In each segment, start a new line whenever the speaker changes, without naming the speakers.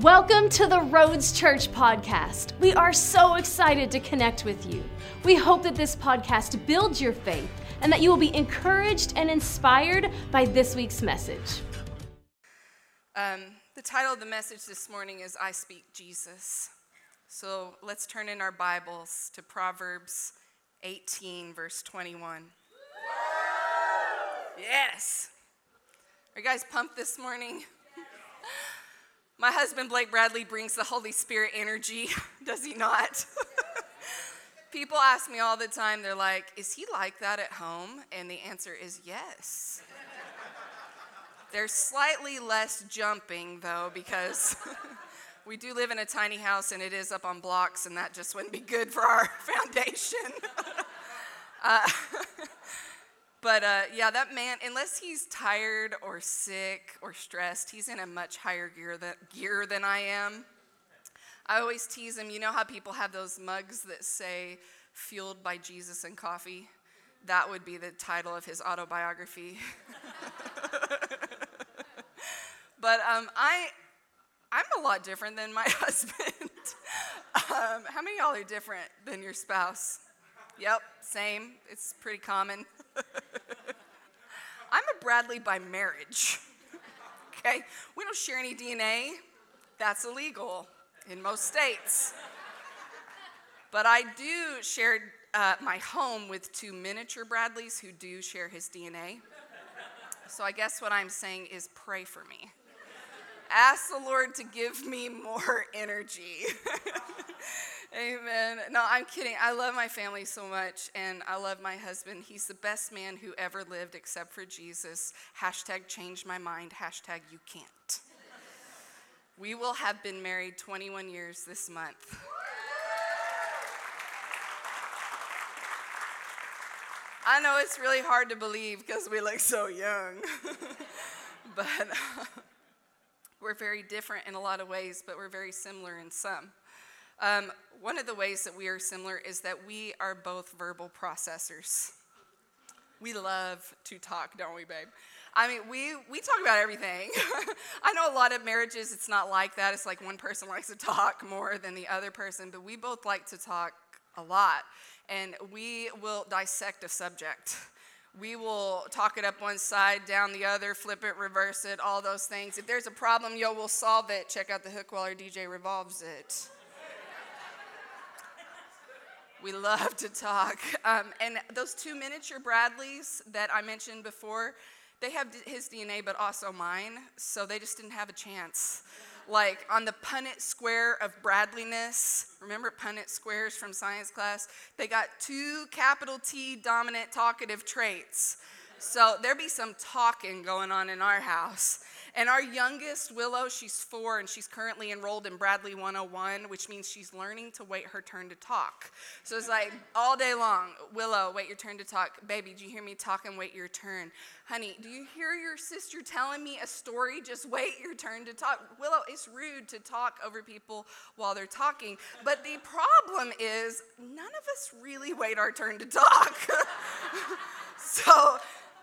Welcome to the Roads Church podcast. We are so excited to connect with you. We hope that this podcast builds your faith and that you will be encouraged and inspired by this week's message.
Um, the title of the message this morning is I Speak Jesus. So let's turn in our Bibles to Proverbs 18, verse 21. Yes. Are you guys pumped this morning? My husband, Blake Bradley, brings the Holy Spirit energy, does he not? People ask me all the time, they're like, is he like that at home? And the answer is yes. There's slightly less jumping, though, because we do live in a tiny house and it is up on blocks, and that just wouldn't be good for our foundation. uh, but uh, yeah, that man, unless he's tired or sick or stressed, he's in a much higher gear, that, gear than I am. I always tease him. You know how people have those mugs that say, Fueled by Jesus and Coffee? That would be the title of his autobiography. but um, I, I'm a lot different than my husband. um, how many y'all are different than your spouse? Yep, same. It's pretty common. Bradley by marriage. okay? We don't share any DNA. That's illegal in most states. But I do share uh, my home with two miniature Bradleys who do share his DNA. So I guess what I'm saying is pray for me. Ask the Lord to give me more energy. Amen. No, I'm kidding. I love my family so much, and I love my husband. He's the best man who ever lived except for Jesus. Hashtag change my mind. Hashtag you can't. We will have been married 21 years this month. I know it's really hard to believe because we look so young, but uh, we're very different in a lot of ways, but we're very similar in some. Um, one of the ways that we are similar is that we are both verbal processors. We love to talk, don't we, babe? I mean, we, we talk about everything. I know a lot of marriages, it's not like that. It's like one person likes to talk more than the other person, but we both like to talk a lot. And we will dissect a subject. We will talk it up one side, down the other, flip it, reverse it, all those things. If there's a problem, yo, we'll solve it. Check out the hook while our DJ revolves it. We love to talk. Um, and those two miniature Bradleys that I mentioned before, they have his DNA, but also mine, so they just didn't have a chance. Like on the Punnett square of Bradleyness, remember Punnett squares from science class? They got two capital T dominant talkative traits. So there be some talking going on in our house. And our youngest, Willow, she's four and she's currently enrolled in Bradley 101, which means she's learning to wait her turn to talk. So it's like all day long, Willow, wait your turn to talk. Baby, do you hear me talking? Wait your turn. Honey, do you hear your sister telling me a story? Just wait your turn to talk. Willow, it's rude to talk over people while they're talking. But the problem is, none of us really wait our turn to talk. so,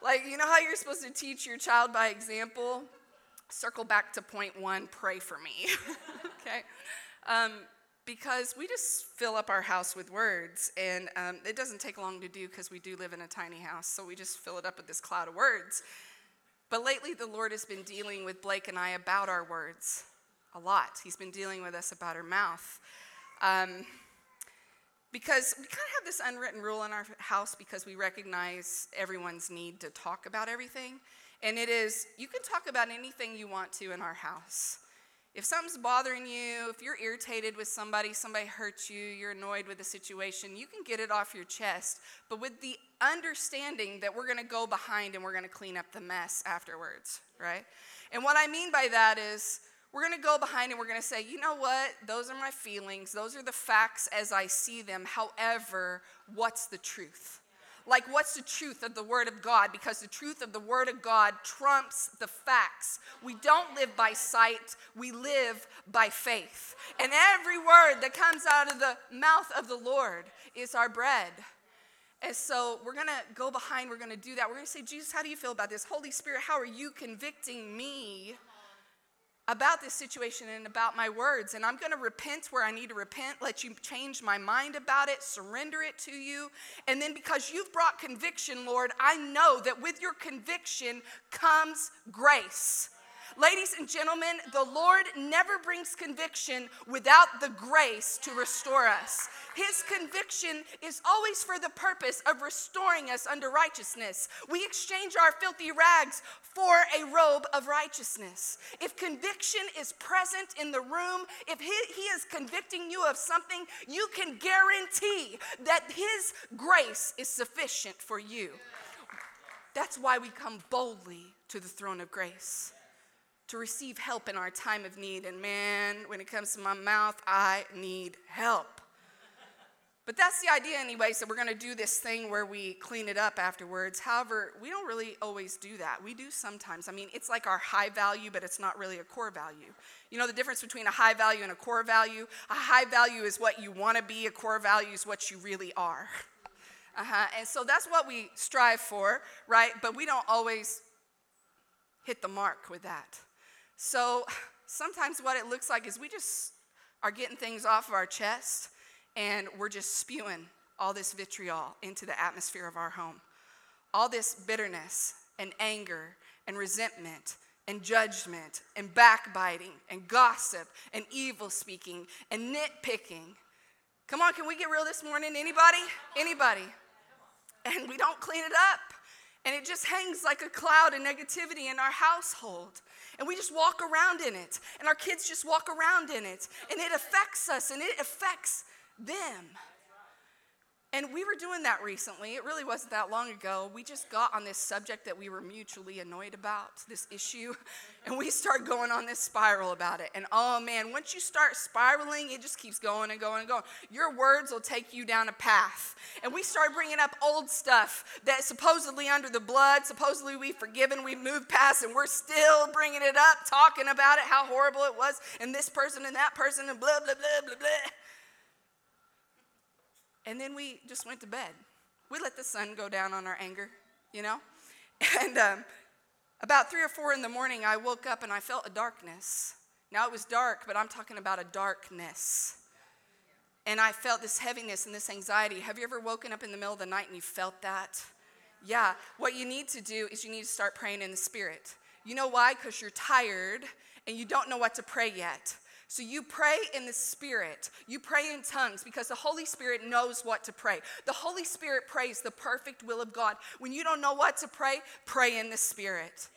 like, you know how you're supposed to teach your child by example? Circle back to point one pray for me. okay? Um, because we just fill up our house with words, and um, it doesn't take long to do because we do live in a tiny house, so we just fill it up with this cloud of words. But lately, the Lord has been dealing with Blake and I about our words a lot. He's been dealing with us about our mouth. Um, because we kind of have this unwritten rule in our house because we recognize everyone's need to talk about everything. And it is, you can talk about anything you want to in our house. If something's bothering you, if you're irritated with somebody, somebody hurt you, you're annoyed with the situation, you can get it off your chest, but with the understanding that we're gonna go behind and we're gonna clean up the mess afterwards, right? And what I mean by that is, we're gonna go behind and we're gonna say, you know what? Those are my feelings, those are the facts as I see them. However, what's the truth? Like, what's the truth of the Word of God? Because the truth of the Word of God trumps the facts. We don't live by sight, we live by faith. And every word that comes out of the mouth of the Lord is our bread. And so we're going to go behind, we're going to do that. We're going to say, Jesus, how do you feel about this? Holy Spirit, how are you convicting me about this situation and about my words. And I'm going to repent where I need to repent, let you change my mind about it, surrender it to you. And then because you've brought conviction, Lord, I know that with your conviction comes grace. Ladies and gentlemen, the Lord never brings conviction without the grace to restore us. His conviction is always for the purpose of restoring us under righteousness. We exchange our filthy rags for a robe of righteousness. If conviction is present in the room, if he, he is convicting you of something, you can guarantee that His grace is sufficient for you. That's why we come boldly to the throne of grace to receive help in our time of need. And man, when it comes to my mouth, I need help. But that's the idea, anyway. So we're going to do this thing where we clean it up afterwards. However, we don't really always do that. We do sometimes. I mean, it's like our high value, but it's not really a core value. You know the difference between a high value and a core value? A high value is what you want to be, a core value is what you really are. Uh-huh. And so that's what we strive for, right? But we don't always hit the mark with that. So sometimes what it looks like is we just are getting things off of our chest and we're just spewing all this vitriol into the atmosphere of our home. All this bitterness and anger and resentment and judgment and backbiting and gossip and evil speaking and nitpicking. Come on, can we get real this morning? Anybody? Anybody? And we don't clean it up. And it just hangs like a cloud of negativity in our household. And we just walk around in it. And our kids just walk around in it. And it affects us and it affects them. And we were doing that recently. It really wasn't that long ago. We just got on this subject that we were mutually annoyed about, this issue, and we started going on this spiral about it. And oh man, once you start spiraling, it just keeps going and going and going. Your words will take you down a path. And we started bringing up old stuff that supposedly under the blood, supposedly we've forgiven, we've moved past, and we're still bringing it up, talking about it, how horrible it was, and this person and that person, and blah, blah, blah, blah, blah. And then we just went to bed. We let the sun go down on our anger, you know? And um, about three or four in the morning, I woke up and I felt a darkness. Now it was dark, but I'm talking about a darkness. And I felt this heaviness and this anxiety. Have you ever woken up in the middle of the night and you felt that? Yeah. What you need to do is you need to start praying in the spirit. You know why? Because you're tired and you don't know what to pray yet. So you pray in the Spirit. You pray in tongues because the Holy Spirit knows what to pray. The Holy Spirit prays the perfect will of God. When you don't know what to pray, pray in the Spirit.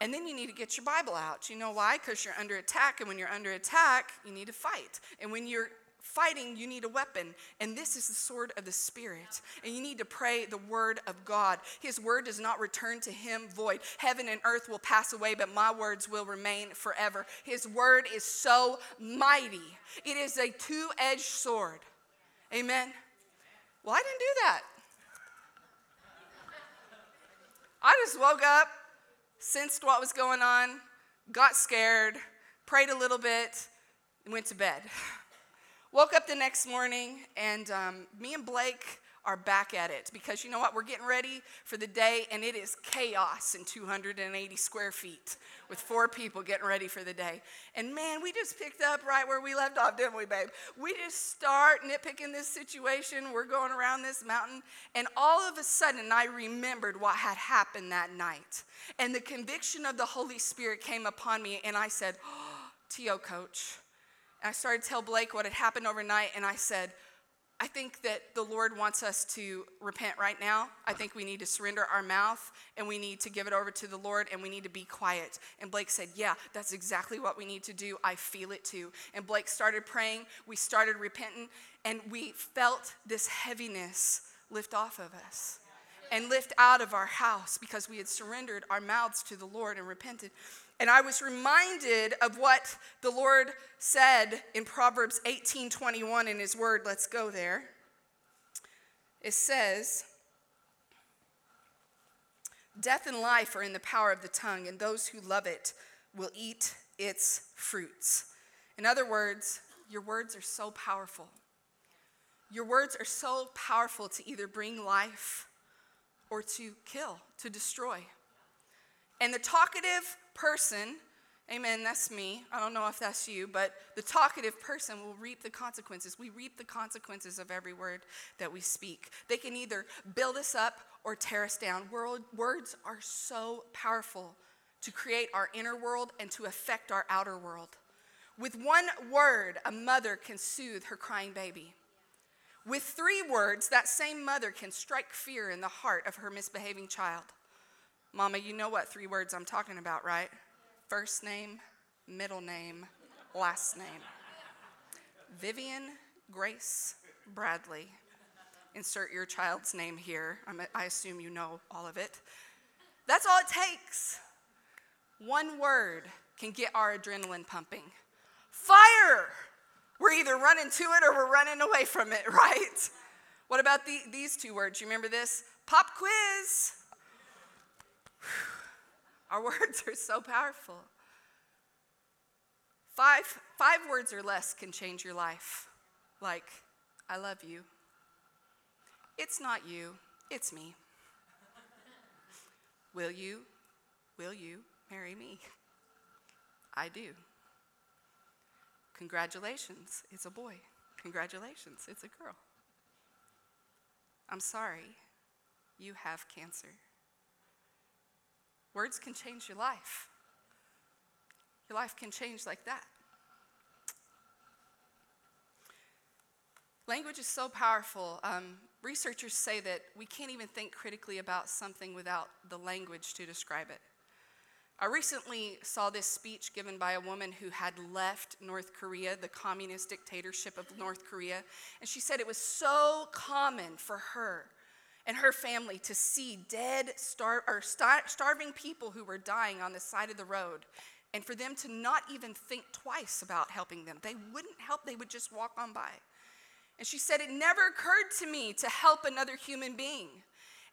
And then you need to get your Bible out. You know why? Because you're under attack. And when you're under attack, you need to fight. And when you're fighting, you need a weapon. And this is the sword of the Spirit. And you need to pray the word of God. His word does not return to him void. Heaven and earth will pass away, but my words will remain forever. His word is so mighty, it is a two edged sword. Amen. Well, I didn't do that. I just woke up, sensed what was going on, got scared, prayed a little bit, and went to bed. Woke up the next morning, and um, me and Blake are back at it because you know what? We're getting ready for the day, and it is chaos in 280 square feet with four people getting ready for the day. And man, we just picked up right where we left off, didn't we, babe? We just start nitpicking this situation. We're going around this mountain, and all of a sudden, I remembered what had happened that night. And the conviction of the Holy Spirit came upon me, and I said, oh, T.O. Coach, I started to tell Blake what had happened overnight, and I said, I think that the Lord wants us to repent right now. I think we need to surrender our mouth and we need to give it over to the Lord and we need to be quiet. And Blake said, Yeah, that's exactly what we need to do. I feel it too. And Blake started praying. We started repenting and we felt this heaviness lift off of us and lift out of our house because we had surrendered our mouths to the Lord and repented. And I was reminded of what the Lord said in Proverbs 18:21 in his word. Let's go there. It says, Death and life are in the power of the tongue, and those who love it will eat its fruits. In other words, your words are so powerful. Your words are so powerful to either bring life or to kill, to destroy. And the talkative person Amen, that's me. I don't know if that's you, but the talkative person will reap the consequences. We reap the consequences of every word that we speak. They can either build us up or tear us down. Words are so powerful to create our inner world and to affect our outer world. With one word, a mother can soothe her crying baby. With three words, that same mother can strike fear in the heart of her misbehaving child. Mama, you know what three words I'm talking about, right? First name, middle name, last name. Vivian Grace Bradley. Insert your child's name here. i assume you know all of it. That's all it takes. One word can get our adrenaline pumping. Fire! We're either running to it or we're running away from it, right? What about the, these two words? You remember this? Pop quiz. Our words are so powerful. Five, five words or less can change your life. Like, I love you. It's not you, it's me. Will you, will you marry me? I do. Congratulations, it's a boy. Congratulations, it's a girl. I'm sorry, you have cancer. Words can change your life. Your life can change like that. Language is so powerful. Um, researchers say that we can't even think critically about something without the language to describe it. I recently saw this speech given by a woman who had left North Korea, the communist dictatorship of North Korea, and she said it was so common for her and her family to see dead, star- or star- starving people who were dying on the side of the road, and for them to not even think twice about helping them. They wouldn't help, they would just walk on by. And she said, It never occurred to me to help another human being.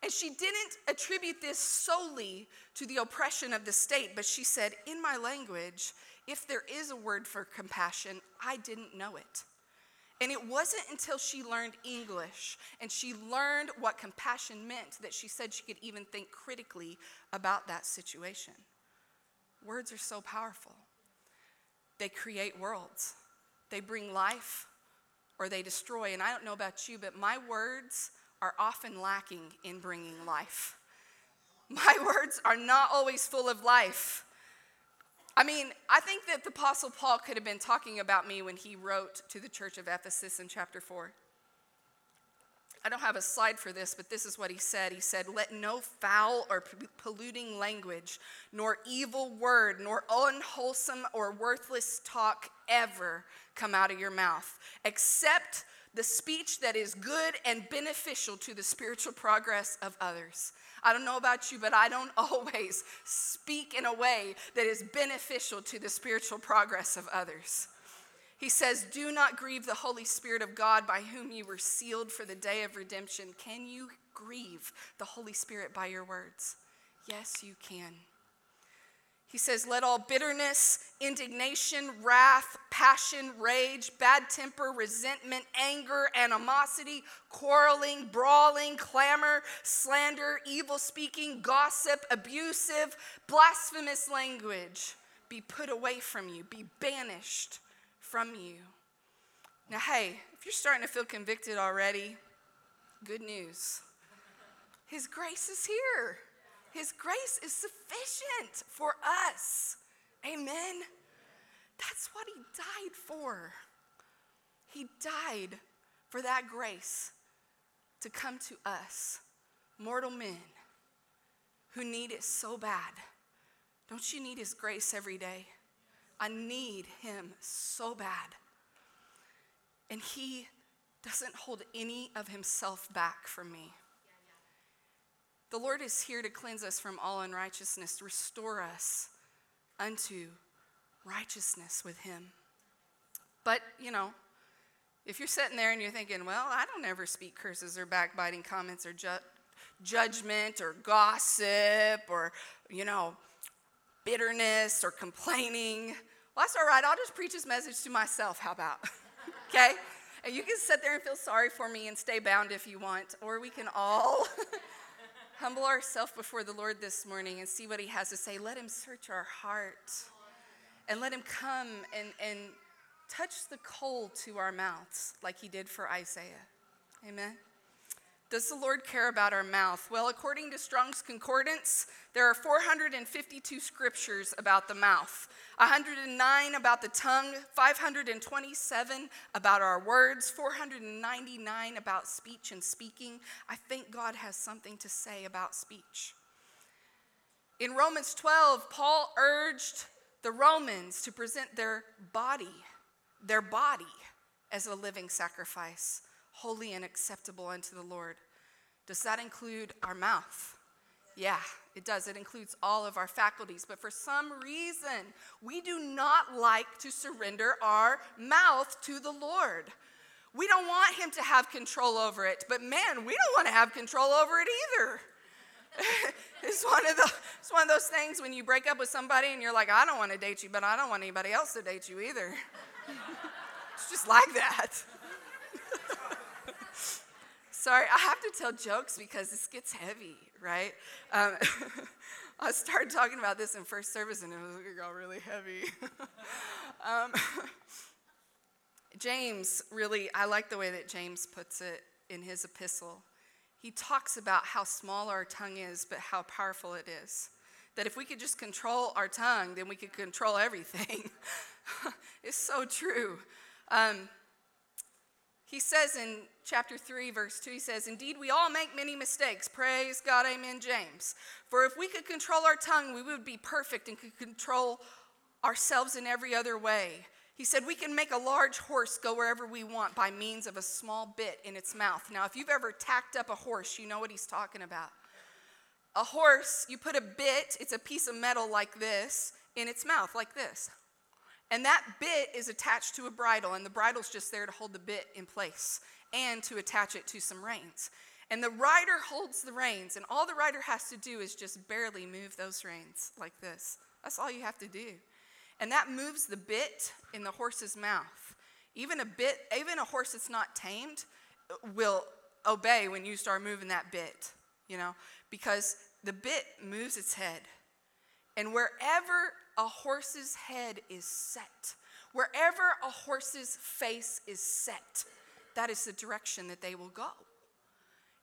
And she didn't attribute this solely to the oppression of the state, but she said, In my language, if there is a word for compassion, I didn't know it. And it wasn't until she learned English and she learned what compassion meant that she said she could even think critically about that situation. Words are so powerful. They create worlds, they bring life or they destroy. And I don't know about you, but my words are often lacking in bringing life. My words are not always full of life. I mean, I think that the Apostle Paul could have been talking about me when he wrote to the church of Ephesus in chapter 4. I don't have a slide for this, but this is what he said. He said, Let no foul or polluting language, nor evil word, nor unwholesome or worthless talk ever come out of your mouth, except the speech that is good and beneficial to the spiritual progress of others. I don't know about you, but I don't always speak in a way that is beneficial to the spiritual progress of others. He says, Do not grieve the Holy Spirit of God by whom you were sealed for the day of redemption. Can you grieve the Holy Spirit by your words? Yes, you can. He says, Let all bitterness, indignation, wrath, passion, rage, bad temper, resentment, anger, animosity, quarreling, brawling, clamor, slander, evil speaking, gossip, abusive, blasphemous language be put away from you, be banished from you. Now, hey, if you're starting to feel convicted already, good news. His grace is here. His grace is sufficient for us. Amen. That's what He died for. He died for that grace to come to us, mortal men who need it so bad. Don't you need His grace every day? I need Him so bad. And He doesn't hold any of Himself back from me. The Lord is here to cleanse us from all unrighteousness, to restore us unto righteousness with Him. But, you know, if you're sitting there and you're thinking, well, I don't ever speak curses or backbiting comments or ju- judgment or gossip or, you know, bitterness or complaining, well, that's all right. I'll just preach this message to myself. How about? okay? And you can sit there and feel sorry for me and stay bound if you want, or we can all humble ourselves before the Lord this morning and see what He has to say. Let Him search our heart. and let him come and, and touch the coal to our mouths like he did for Isaiah. Amen. Does the Lord care about our mouth? Well, according to Strong's Concordance, there are 452 scriptures about the mouth, 109 about the tongue, 527 about our words, 499 about speech and speaking. I think God has something to say about speech. In Romans 12, Paul urged the Romans to present their body, their body, as a living sacrifice holy and acceptable unto the Lord. Does that include our mouth? Yeah, it does. It includes all of our faculties. But for some reason, we do not like to surrender our mouth to the Lord. We don't want Him to have control over it. But man, we don't want to have control over it either. it's, one of the, it's one of those things when you break up with somebody and you're like, I don't want to date you, but I don't want anybody else to date you either. it's just like that. Sorry, I have to tell jokes because this gets heavy, right? Um, I started talking about this in first service and it, was, got really heavy. um, James really, I like the way that James puts it in his epistle. He talks about how small our tongue is, but how powerful it is. That if we could just control our tongue, then we could control everything. it's so true. Um, he says in chapter 3, verse 2, he says, Indeed, we all make many mistakes. Praise God, amen, James. For if we could control our tongue, we would be perfect and could control ourselves in every other way. He said, We can make a large horse go wherever we want by means of a small bit in its mouth. Now, if you've ever tacked up a horse, you know what he's talking about. A horse, you put a bit, it's a piece of metal like this, in its mouth, like this. And that bit is attached to a bridle, and the bridle's just there to hold the bit in place and to attach it to some reins. And the rider holds the reins, and all the rider has to do is just barely move those reins like this. That's all you have to do. And that moves the bit in the horse's mouth. Even a bit, even a horse that's not tamed uh, will obey when you start moving that bit, you know, because the bit moves its head. And wherever a horse's head is set, wherever a horse's face is set, that is the direction that they will go.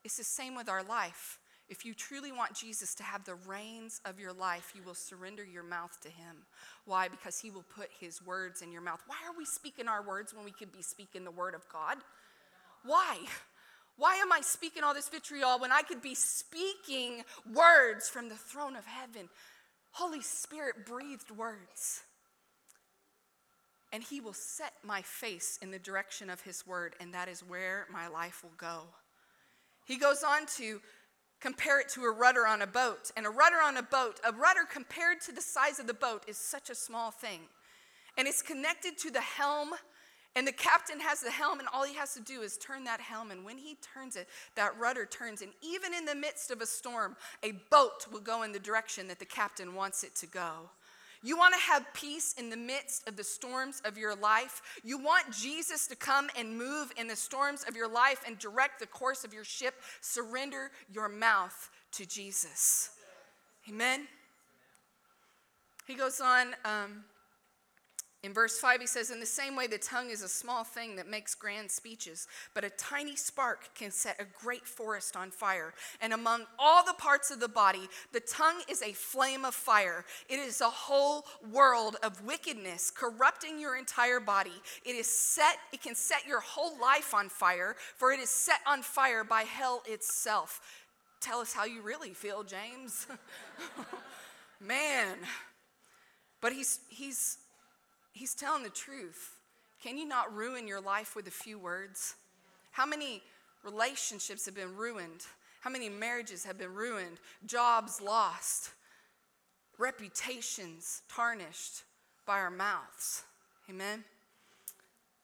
It's the same with our life. If you truly want Jesus to have the reins of your life, you will surrender your mouth to him. Why? Because he will put his words in your mouth. Why are we speaking our words when we could be speaking the word of God? Why? Why am I speaking all this vitriol when I could be speaking words from the throne of heaven? Holy Spirit breathed words. And He will set my face in the direction of His word, and that is where my life will go. He goes on to compare it to a rudder on a boat. And a rudder on a boat, a rudder compared to the size of the boat, is such a small thing. And it's connected to the helm and the captain has the helm, and all he has to do is turn that helm. And when he turns it, that rudder turns. And even in the midst of a storm, a boat will go in the direction that the captain wants it to go. You want to have peace in the midst of the storms of your life. You want Jesus to come and move in the storms of your life and direct the course of your ship. Surrender your mouth to Jesus. Amen. He goes on. Um, in verse 5, he says, In the same way, the tongue is a small thing that makes grand speeches, but a tiny spark can set a great forest on fire. And among all the parts of the body, the tongue is a flame of fire. It is a whole world of wickedness, corrupting your entire body. It is set, it can set your whole life on fire, for it is set on fire by hell itself. Tell us how you really feel, James. Man. But he's, he's, he's telling the truth. Can you not ruin your life with a few words? How many relationships have been ruined? How many marriages have been ruined? Jobs lost, reputations tarnished by our mouths. Amen?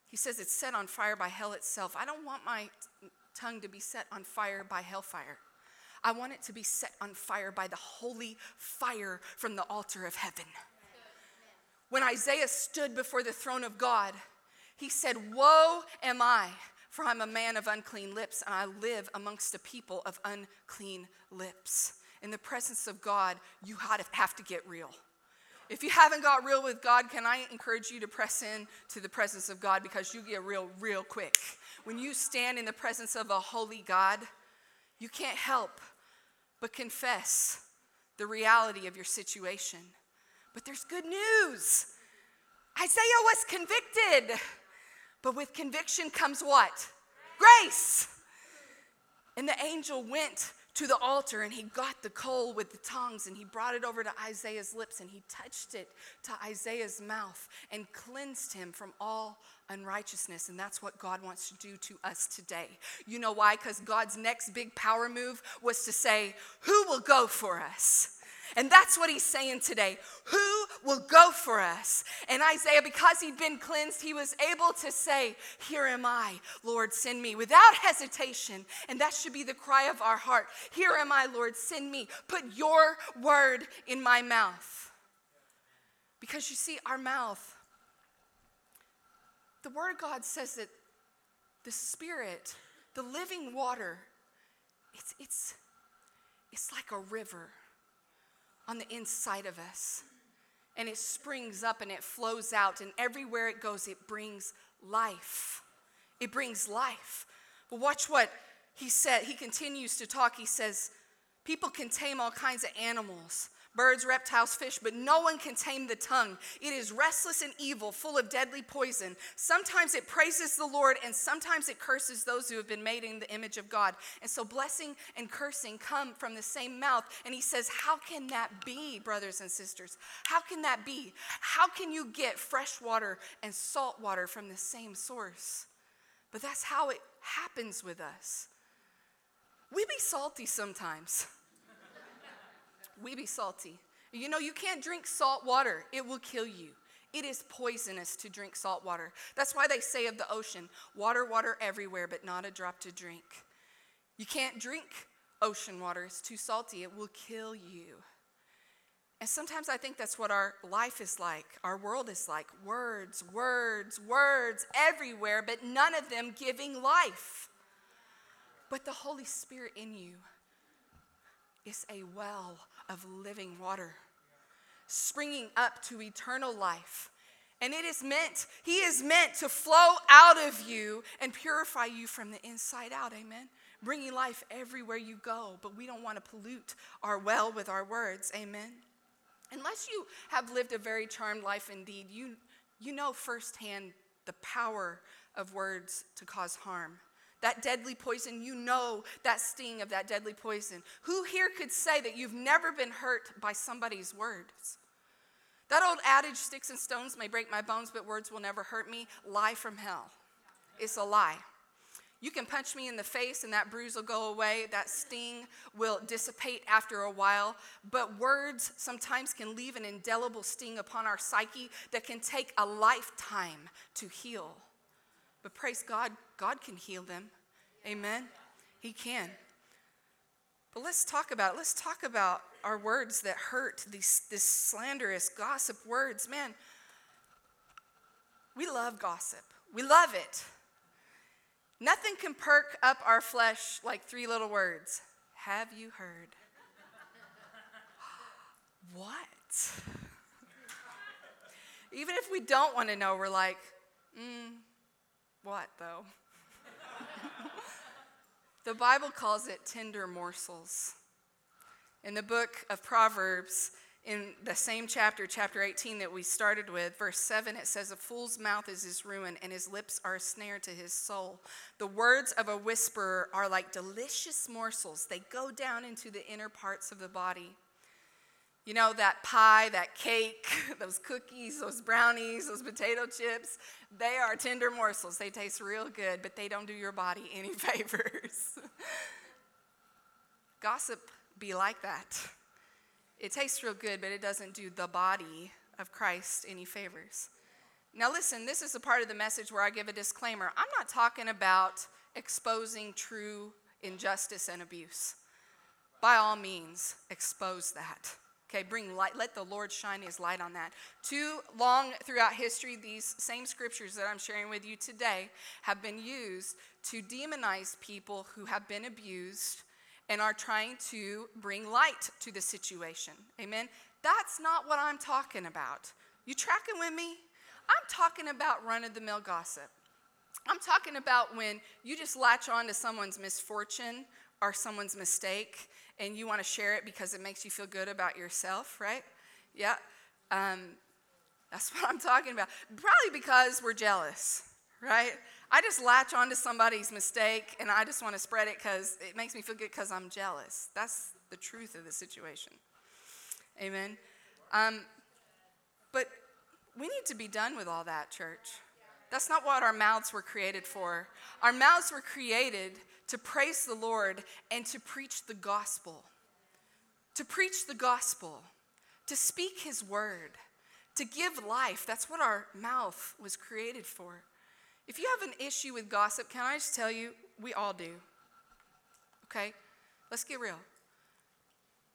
He says it's set on fire by hell itself. I don't want my tongue to be set on fire by hellfire. I want it to be set on fire by the holy fire from the altar of heaven. When Isaiah stood before the throne of God, he said, Woe am I, for I'm a man of unclean lips, and I live amongst a people of unclean lips. In the presence of God, you have to get real. If you haven't got real with God, can I encourage you to press in to the presence of God because you get real real quick. When you stand in the presence of a holy God, you can't help but confess the reality of your situation. But there's good news. Isaiah was convicted. But with conviction comes what? Grace. And the angel went to the altar and he got the coal with the tongs and he brought it over to Isaiah's lips and he touched it to Isaiah's mouth and cleansed him from all unrighteousness. And that's what God wants to do to us today. You know why? Because God's next big power move was to say, Who will go for us? And that's what he's saying today. Who will go for us? And Isaiah, because he'd been cleansed, he was able to say, Here am I, Lord, send me, without hesitation. And that should be the cry of our heart. Here am I, Lord, send me. Put your word in my mouth. Because you see, our mouth, the word of God says that the Spirit, the living water, it's, it's, it's like a river on the inside of us. And it springs up and it flows out, and everywhere it goes, it brings life. It brings life. But watch what he said. He continues to talk. He says, People can tame all kinds of animals, birds, reptiles, fish, but no one can tame the tongue. It is restless and evil, full of deadly poison. Sometimes it praises the Lord, and sometimes it curses those who have been made in the image of God. And so blessing and cursing come from the same mouth. And he says, How can that be, brothers and sisters? How can that be? How can you get fresh water and salt water from the same source? But that's how it happens with us. We be salty sometimes we be salty. You know, you can't drink salt water, it will kill you. It is poisonous to drink salt water. That's why they say of the ocean water, water everywhere, but not a drop to drink. You can't drink ocean water, it's too salty, it will kill you. And sometimes I think that's what our life is like, our world is like words, words, words everywhere, but none of them giving life. But the Holy Spirit in you is a well of living water, springing up to eternal life. And it is meant, He is meant to flow out of you and purify you from the inside out. Amen. Bringing life everywhere you go, but we don't want to pollute our well with our words. Amen. Unless you have lived a very charmed life indeed, you, you know firsthand the power of words to cause harm that deadly poison, you know that sting of that deadly poison. Who here could say that you've never been hurt by somebody's words? That old adage, sticks and stones may break my bones, but words will never hurt me, lie from hell. It's a lie. You can punch me in the face and that bruise will go away. That sting will dissipate after a while. But words sometimes can leave an indelible sting upon our psyche that can take a lifetime to heal. But praise God, God can heal them. Amen. He can. But let's talk about it. Let's talk about our words that hurt, these this slanderous gossip words. Man, we love gossip. We love it. Nothing can perk up our flesh like three little words. Have you heard? what? Even if we don't want to know, we're like, mm, what though? The Bible calls it tender morsels. In the book of Proverbs, in the same chapter, chapter 18 that we started with, verse 7, it says, A fool's mouth is his ruin, and his lips are a snare to his soul. The words of a whisperer are like delicious morsels, they go down into the inner parts of the body. You know, that pie, that cake, those cookies, those brownies, those potato chips, they are tender morsels. They taste real good, but they don't do your body any favors. Gossip be like that. It tastes real good, but it doesn't do the body of Christ any favors. Now, listen, this is a part of the message where I give a disclaimer. I'm not talking about exposing true injustice and abuse. By all means, expose that. Okay, bring light. Let the Lord shine his light on that. Too long throughout history, these same scriptures that I'm sharing with you today have been used to demonize people who have been abused and are trying to bring light to the situation. Amen. That's not what I'm talking about. You tracking with me? I'm talking about run of the mill gossip. I'm talking about when you just latch on to someone's misfortune or someone's mistake and you want to share it because it makes you feel good about yourself, right? Yeah. Um, that's what I'm talking about. Probably because we're jealous, right? I just latch on to somebody's mistake and I just want to spread it because it makes me feel good because I'm jealous. That's the truth of the situation. Amen. Um, but we need to be done with all that, church. That's not what our mouths were created for. Our mouths were created to praise the Lord and to preach the gospel. To preach the gospel, to speak his word, to give life. That's what our mouth was created for. If you have an issue with gossip, can I just tell you, we all do. Okay? Let's get real.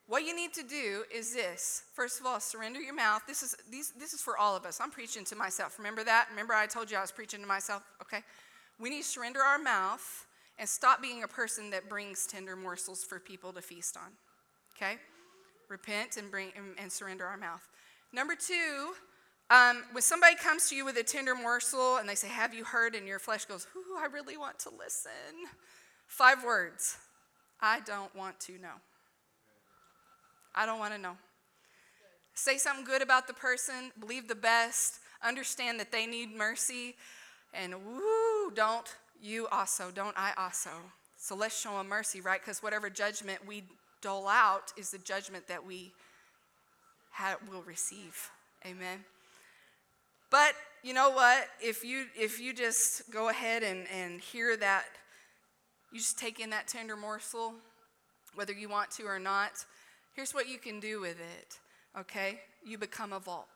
What you need to do is this. First of all, surrender your mouth. This is, these, this is for all of us. I'm preaching to myself. Remember that? Remember I told you I was preaching to myself? Okay. We need to surrender our mouth and stop being a person that brings tender morsels for people to feast on. Okay? Repent and, bring, and, and surrender our mouth. Number two, um, when somebody comes to you with a tender morsel and they say, Have you heard? And your flesh goes, Ooh, I really want to listen. Five words I don't want to know. I don't want to know. Say something good about the person, believe the best, understand that they need mercy, and woo, don't you also, don't I also. So let's show them mercy, right? Because whatever judgment we dole out is the judgment that we will receive. Amen. But you know what? If you if you just go ahead and, and hear that, you just take in that tender morsel, whether you want to or not, Here's what you can do with it, okay? You become a vault.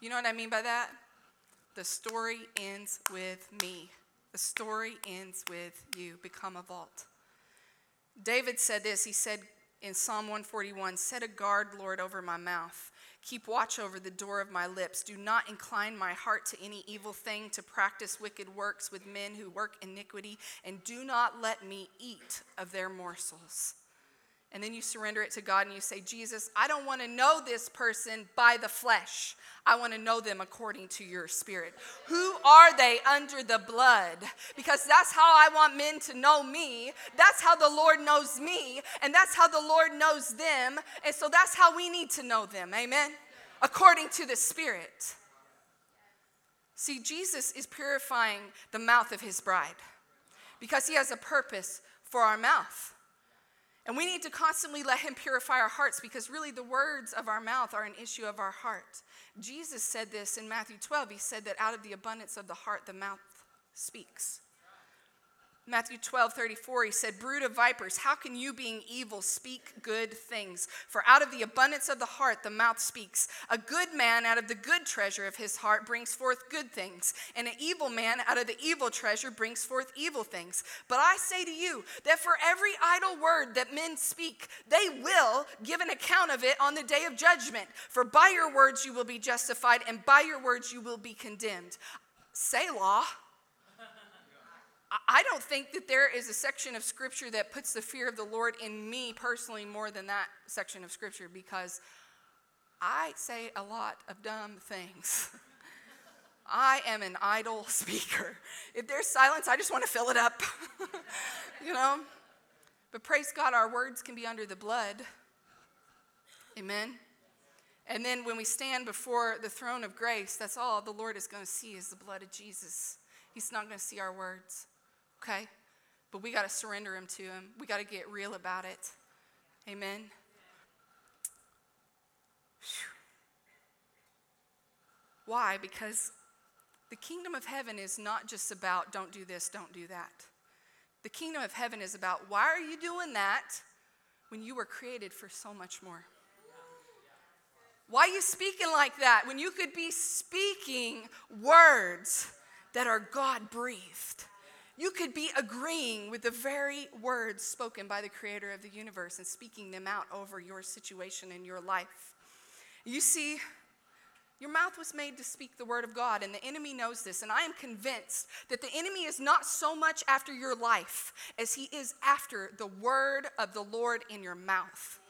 You know what I mean by that? The story ends with me. The story ends with you. Become a vault. David said this. He said in Psalm 141 Set a guard, Lord, over my mouth. Keep watch over the door of my lips. Do not incline my heart to any evil thing, to practice wicked works with men who work iniquity, and do not let me eat of their morsels and then you surrender it to God and you say, Jesus, I don't want to know this person by the flesh. I want to know them according to your spirit. Who are they under the blood? Because that's how I want men to know me. That's how the Lord knows me. And that's how the Lord knows them. And so that's how we need to know them. Amen? According to the spirit. See, Jesus is purifying the mouth of his bride because he has a purpose for our mouth. And we need to constantly let Him purify our hearts because really the words of our mouth are an issue of our heart. Jesus said this in Matthew 12. He said that out of the abundance of the heart, the mouth speaks. Matthew 12, 34, he said, Brood of vipers, how can you, being evil, speak good things? For out of the abundance of the heart, the mouth speaks. A good man out of the good treasure of his heart brings forth good things, and an evil man out of the evil treasure brings forth evil things. But I say to you that for every idle word that men speak, they will give an account of it on the day of judgment. For by your words you will be justified, and by your words you will be condemned. Selah. I don't think that there is a section of scripture that puts the fear of the Lord in me personally more than that section of scripture because I say a lot of dumb things. I am an idle speaker. If there's silence, I just want to fill it up. you know? But praise God, our words can be under the blood. Amen. And then when we stand before the throne of grace, that's all the Lord is going to see is the blood of Jesus. He's not going to see our words okay? But we got to surrender him to him. We got to get real about it. Amen. Why? Because the kingdom of heaven is not just about don't do this, don't do that. The kingdom of heaven is about why are you doing that when you were created for so much more? Why are you speaking like that when you could be speaking words that are God breathed? You could be agreeing with the very words spoken by the creator of the universe and speaking them out over your situation in your life. You see, your mouth was made to speak the word of God, and the enemy knows this. And I am convinced that the enemy is not so much after your life as he is after the word of the Lord in your mouth.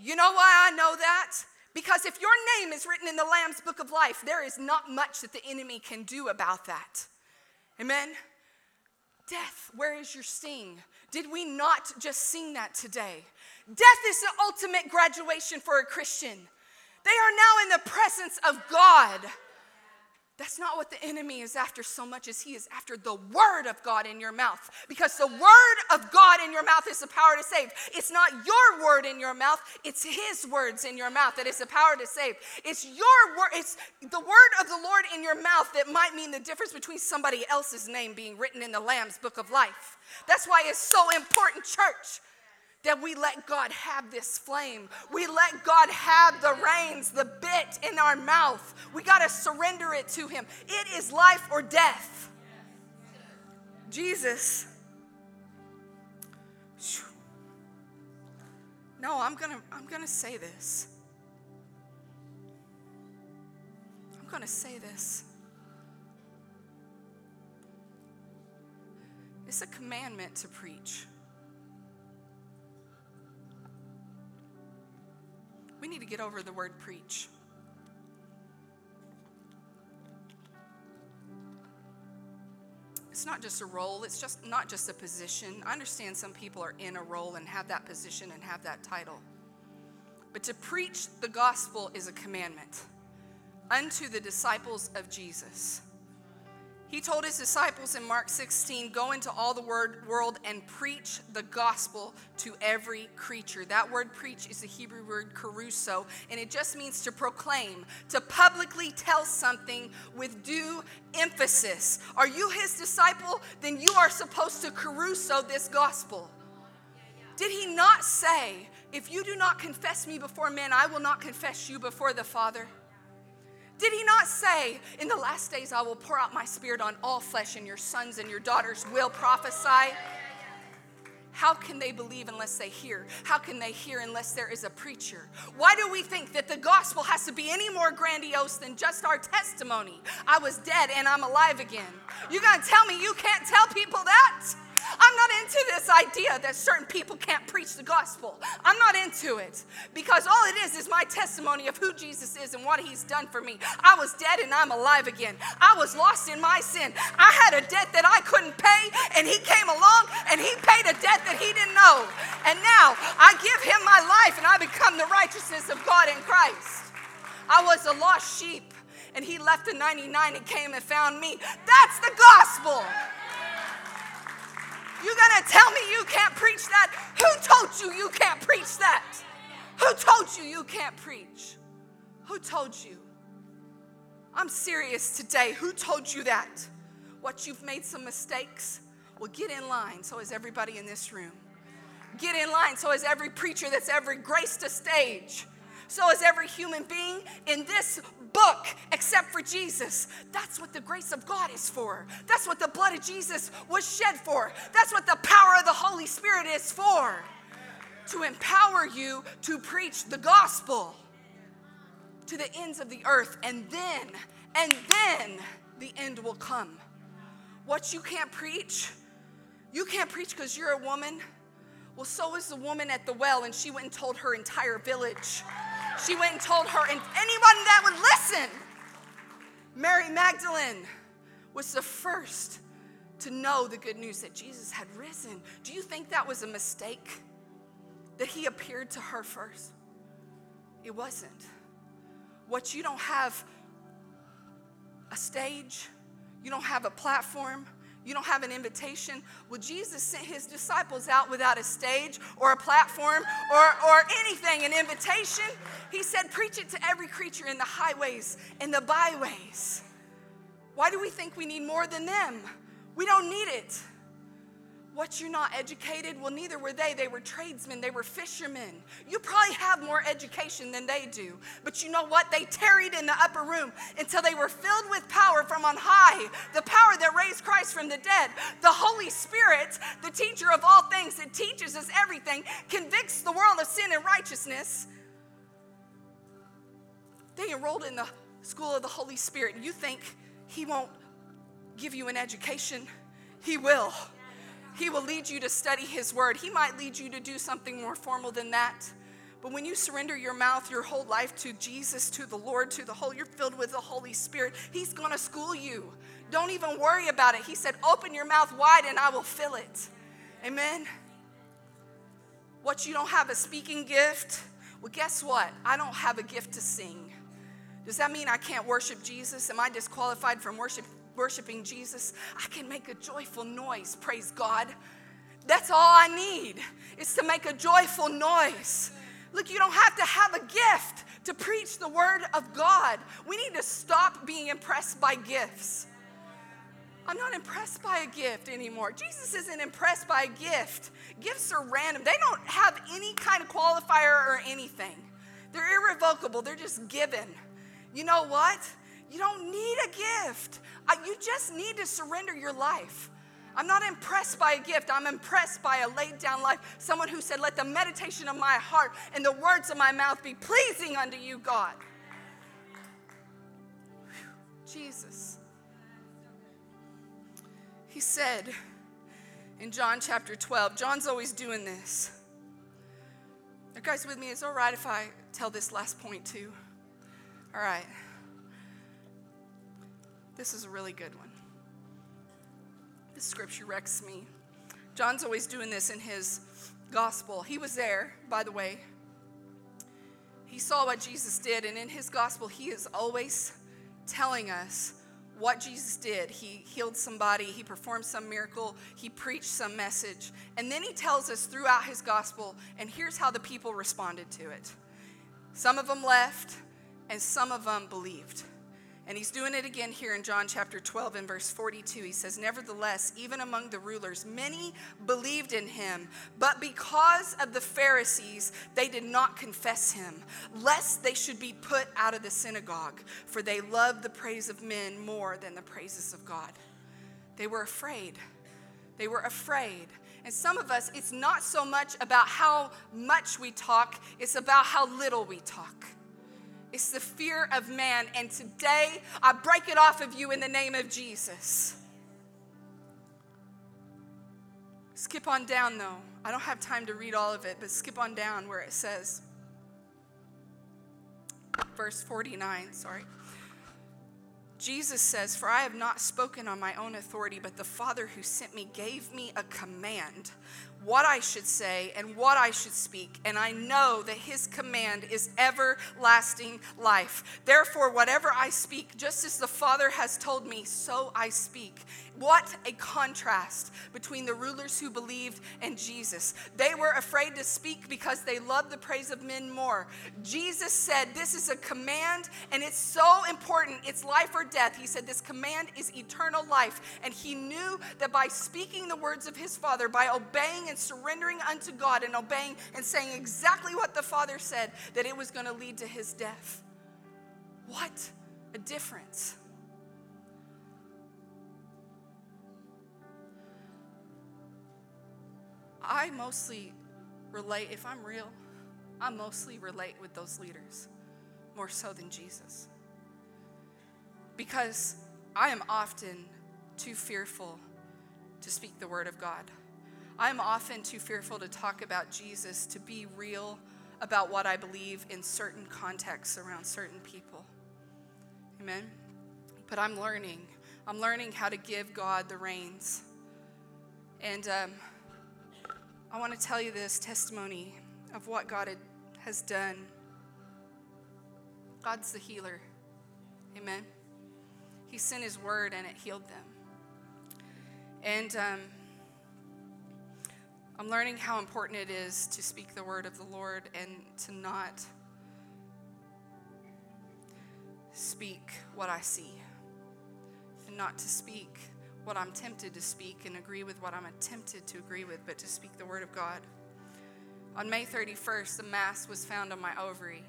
You know why I know that? Because if your name is written in the Lamb's book of life, there is not much that the enemy can do about that. Amen? Death, where is your sting? Did we not just sing that today? Death is the ultimate graduation for a Christian. They are now in the presence of God. That's not what the enemy is after so much as he is after the word of God in your mouth. Because the word of God in your mouth is the power to save. It's not your word in your mouth, it's his words in your mouth that is the power to save. It's your word, it's the word of the Lord in your mouth that might mean the difference between somebody else's name being written in the Lamb's book of life. That's why it's so important, church that we let God have this flame. We let God have the reins, the bit in our mouth. We got to surrender it to Him. It is life or death. Jesus. No, I'm going to I'm going to say this. I'm going to say this. It's a commandment to preach. We need to get over the word preach. It's not just a role, it's just not just a position. I understand some people are in a role and have that position and have that title. But to preach the gospel is a commandment unto the disciples of Jesus. He told his disciples in Mark 16, Go into all the word, world and preach the gospel to every creature. That word preach is the Hebrew word kerusso, and it just means to proclaim, to publicly tell something with due emphasis. Are you his disciple? Then you are supposed to kerusso this gospel. Did he not say, If you do not confess me before men, I will not confess you before the Father? Did he not say, In the last days I will pour out my spirit on all flesh, and your sons and your daughters will prophesy? How can they believe unless they hear? How can they hear unless there is a preacher? Why do we think that the gospel has to be any more grandiose than just our testimony? I was dead and I'm alive again. You gonna tell me you can't tell people that? I'm this idea that certain people can't preach the gospel. I'm not into it because all it is is my testimony of who Jesus is and what he's done for me. I was dead and I'm alive again. I was lost in my sin. I had a debt that I couldn't pay, and he came along and he paid a debt that he didn't know. And now I give him my life and I become the righteousness of God in Christ. I was a lost sheep and he left the 99 and came and found me. That's the gospel. You gonna tell me you can't preach that? Who told you you can't preach that? Who told you you can't preach? Who told you? I'm serious today. Who told you that? What you've made some mistakes? Well, get in line. So is everybody in this room. Get in line. So is every preacher that's ever graced a stage. So is every human being in this book except for Jesus. That's what the grace of God is for. That's what the blood of Jesus was shed for. That's what the power of the Holy Spirit is for. To empower you to preach the gospel to the ends of the earth. And then, and then the end will come. What you can't preach, you can't preach because you're a woman. Well, so is the woman at the well, and she went and told her entire village. She went and told her, and anyone that would listen. Mary Magdalene was the first to know the good news that Jesus had risen. Do you think that was a mistake? That he appeared to her first? It wasn't. What you don't have a stage, you don't have a platform, you don't have an invitation. Well, Jesus sent his disciples out without a stage or a platform or, or anything, an invitation. He said, Preach it to every creature in the highways and the byways. Why do we think we need more than them? We don't need it. What, you're not educated? Well, neither were they. They were tradesmen, they were fishermen. You probably have more education than they do. But you know what? They tarried in the upper room until they were filled with power from on high the power that raised Christ from the dead. The Holy Spirit, the teacher of all things that teaches us everything, convicts the world of sin and righteousness. They enrolled in the school of the Holy Spirit. You think He won't give you an education? He will. He will lead you to study His Word. He might lead you to do something more formal than that. But when you surrender your mouth, your whole life to Jesus, to the Lord, to the Holy, you're filled with the Holy Spirit, He's gonna school you. Don't even worry about it. He said, Open your mouth wide and I will fill it. Amen. What you don't have a speaking gift? Well, guess what? I don't have a gift to sing. Does that mean I can't worship Jesus? Am I disqualified from worship, worshiping Jesus? I can make a joyful noise, praise God. That's all I need is to make a joyful noise. Look, you don't have to have a gift to preach the word of God. We need to stop being impressed by gifts. I'm not impressed by a gift anymore. Jesus isn't impressed by a gift. Gifts are random, they don't have any kind of qualifier or anything. They're irrevocable, they're just given. You know what? You don't need a gift. You just need to surrender your life. I'm not impressed by a gift. I'm impressed by a laid down life. Someone who said, Let the meditation of my heart and the words of my mouth be pleasing unto you, God. Jesus. He said in John chapter 12, John's always doing this. Are guys with me? It's all right if I tell this last point too. All right. This is a really good one. This scripture wrecks me. John's always doing this in his gospel. He was there, by the way. He saw what Jesus did, and in his gospel, he is always telling us what Jesus did. He healed somebody, he performed some miracle, he preached some message. And then he tells us throughout his gospel, and here's how the people responded to it. Some of them left, and some of them believed. And he's doing it again here in John chapter 12 and verse 42. He says, Nevertheless, even among the rulers, many believed in him, but because of the Pharisees, they did not confess him, lest they should be put out of the synagogue, for they loved the praise of men more than the praises of God. They were afraid. They were afraid. And some of us, it's not so much about how much we talk, it's about how little we talk. It's the fear of man. And today, I break it off of you in the name of Jesus. Skip on down, though. I don't have time to read all of it, but skip on down where it says, verse 49, sorry. Jesus says, For I have not spoken on my own authority, but the Father who sent me gave me a command what I should say and what I should speak, and I know that his command is everlasting life. Therefore, whatever I speak, just as the Father has told me, so I speak. What a contrast between the rulers who believed and Jesus. They were afraid to speak because they loved the praise of men more. Jesus said, This is a command, and it's so important. It's life or death. He said, This command is eternal life. And he knew that by speaking the words of his Father, by obeying and surrendering unto God and obeying and saying exactly what the Father said, that it was going to lead to his death. What a difference. I mostly relate, if I'm real, I mostly relate with those leaders more so than Jesus. Because I am often too fearful to speak the word of God. I'm often too fearful to talk about Jesus, to be real about what I believe in certain contexts around certain people. Amen? But I'm learning. I'm learning how to give God the reins. And um, I want to tell you this testimony of what God has done. God's the healer. Amen. He sent His word and it healed them. And um, I'm learning how important it is to speak the word of the Lord and to not speak what I see and not to speak what I'm tempted to speak and agree with what I'm tempted to agree with, but to speak the word of God. On May 31st, the mass was found on my ovary.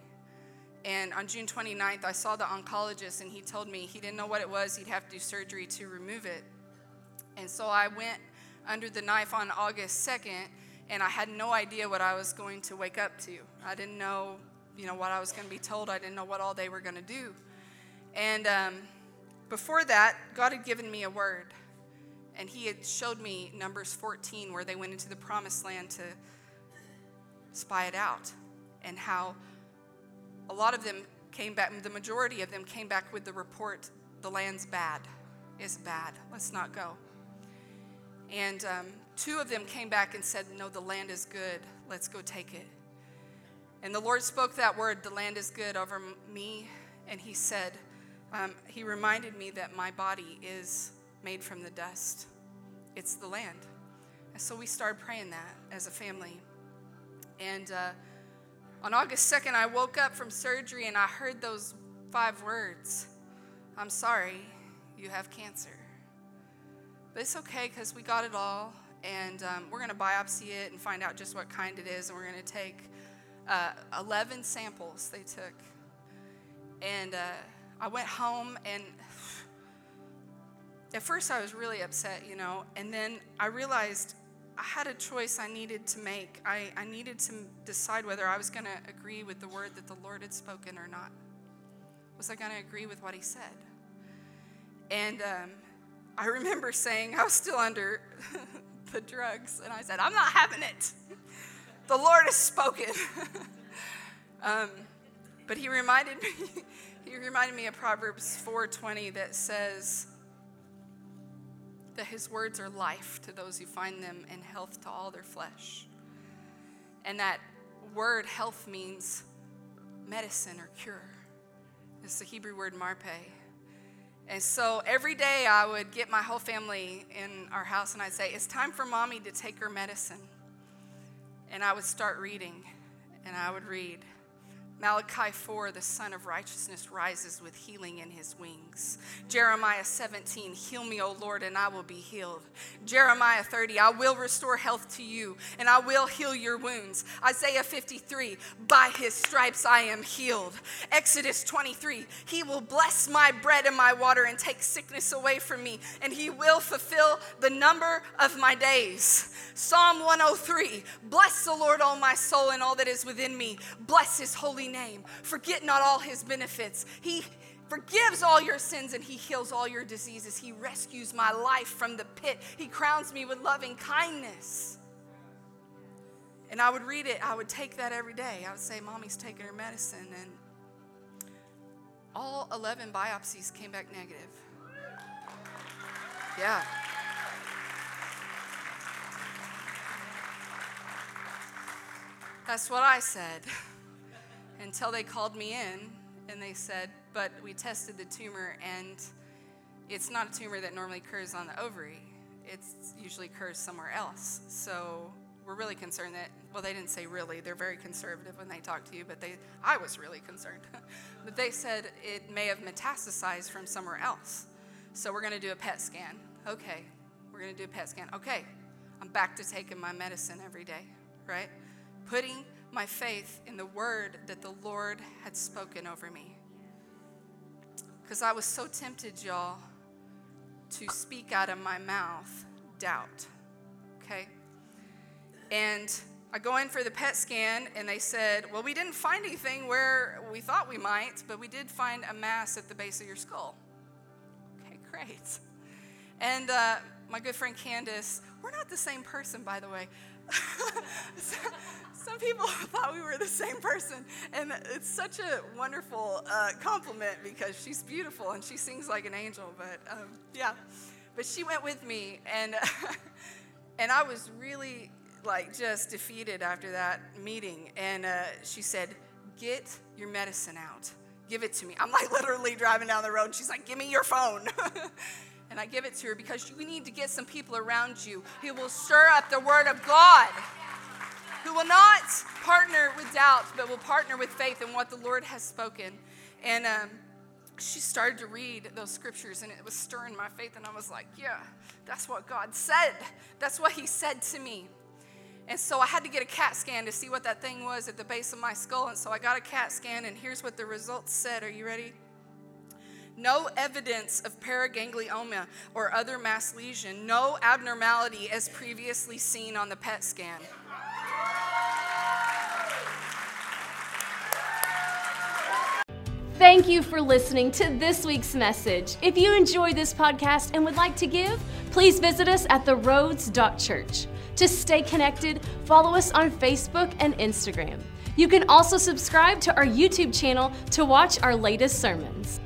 And on June 29th, I saw the oncologist, and he told me he didn't know what it was. He'd have to do surgery to remove it. And so I went under the knife on August 2nd, and I had no idea what I was going to wake up to. I didn't know, you know, what I was going to be told. I didn't know what all they were going to do. And um, before that, God had given me a word and he had showed me Numbers 14, where they went into the promised land to spy it out. and how a lot of them came back, the majority of them came back with the report the land's bad, it's bad, let's not go. And um, two of them came back and said, No, the land is good, let's go take it. And the Lord spoke that word, the land is good, over me. And He said, um, He reminded me that my body is made from the dust, it's the land. And so we started praying that as a family. And uh, on August 2nd, I woke up from surgery and I heard those five words I'm sorry, you have cancer. But it's okay because we got it all. And um, we're going to biopsy it and find out just what kind it is. And we're going to take uh, 11 samples they took. And uh, I went home, and at first I was really upset, you know. And then I realized I had a choice I needed to make. I, I needed to decide whether I was going to agree with the word that the Lord had spoken or not. Was I going to agree with what He said? And um, I remember saying, I was still under the drugs, and I said, I'm not having it. The Lord has spoken. um, but he reminded me, he reminded me of Proverbs 4:20 that says that his words are life to those who find them and health to all their flesh. And that word health means medicine or cure. It's the Hebrew word marpe. And so every day I would get my whole family in our house and I'd say, It's time for mommy to take her medicine. And I would start reading and I would read. Malachi 4, the Sun of Righteousness rises with healing in his wings. Jeremiah 17, heal me, O Lord, and I will be healed. Jeremiah 30, I will restore health to you, and I will heal your wounds. Isaiah 53, by his stripes I am healed. Exodus 23, he will bless my bread and my water and take sickness away from me, and he will fulfill the number of my days. Psalm 103, bless the Lord, all my soul, and all that is within me. Bless his holy name. Forget not all his benefits. He forgives all your sins and he heals all your diseases. He rescues my life from the pit. He crowns me with loving kindness. And I would read it, I would take that every day. I would say, Mommy's taking her medicine. And all 11 biopsies came back negative. Yeah. That's what I said until they called me in and they said, but we tested the tumor and it's not a tumor that normally occurs on the ovary. It usually occurs somewhere else. So we're really concerned that, well, they didn't say really, they're very conservative when they talk to you, but they, I was really concerned. but they said it may have metastasized from somewhere else. So we're going to do a PET scan. Okay, we're going to do a PET scan. Okay, I'm back to taking my medicine every day, right? Putting my faith in the word that the Lord had spoken over me. Because I was so tempted, y'all, to speak out of my mouth doubt. Okay? And I go in for the PET scan, and they said, Well, we didn't find anything where we thought we might, but we did find a mass at the base of your skull. Okay, great. And uh, my good friend Candace, we're not the same person, by the way. some people thought we were the same person. And it's such a wonderful uh, compliment because she's beautiful and she sings like an angel. But um, yeah, but she went with me, and, and I was really like just defeated after that meeting. And uh, she said, Get your medicine out. Give it to me. I'm like literally driving down the road. And she's like, Give me your phone. And I give it to her because we need to get some people around you who will stir up the word of God who will not partner with doubt, but will partner with faith in what the Lord has spoken. And um, she started to read those scriptures, and it was stirring my faith. And I was like, yeah, that's what God said. That's what He said to me. And so I had to get a CAT scan to see what that thing was at the base of my skull. And so I got a CAT scan, and here's what the results said. Are you ready? No evidence of paraganglioma or other mass lesion. No abnormality as previously seen on the PET scan.
Thank you for listening to this week's message. If you enjoy this podcast and would like to give, please visit us at theroads.church. To stay connected, follow us on Facebook and Instagram. You can also subscribe to our YouTube channel to watch our latest sermons.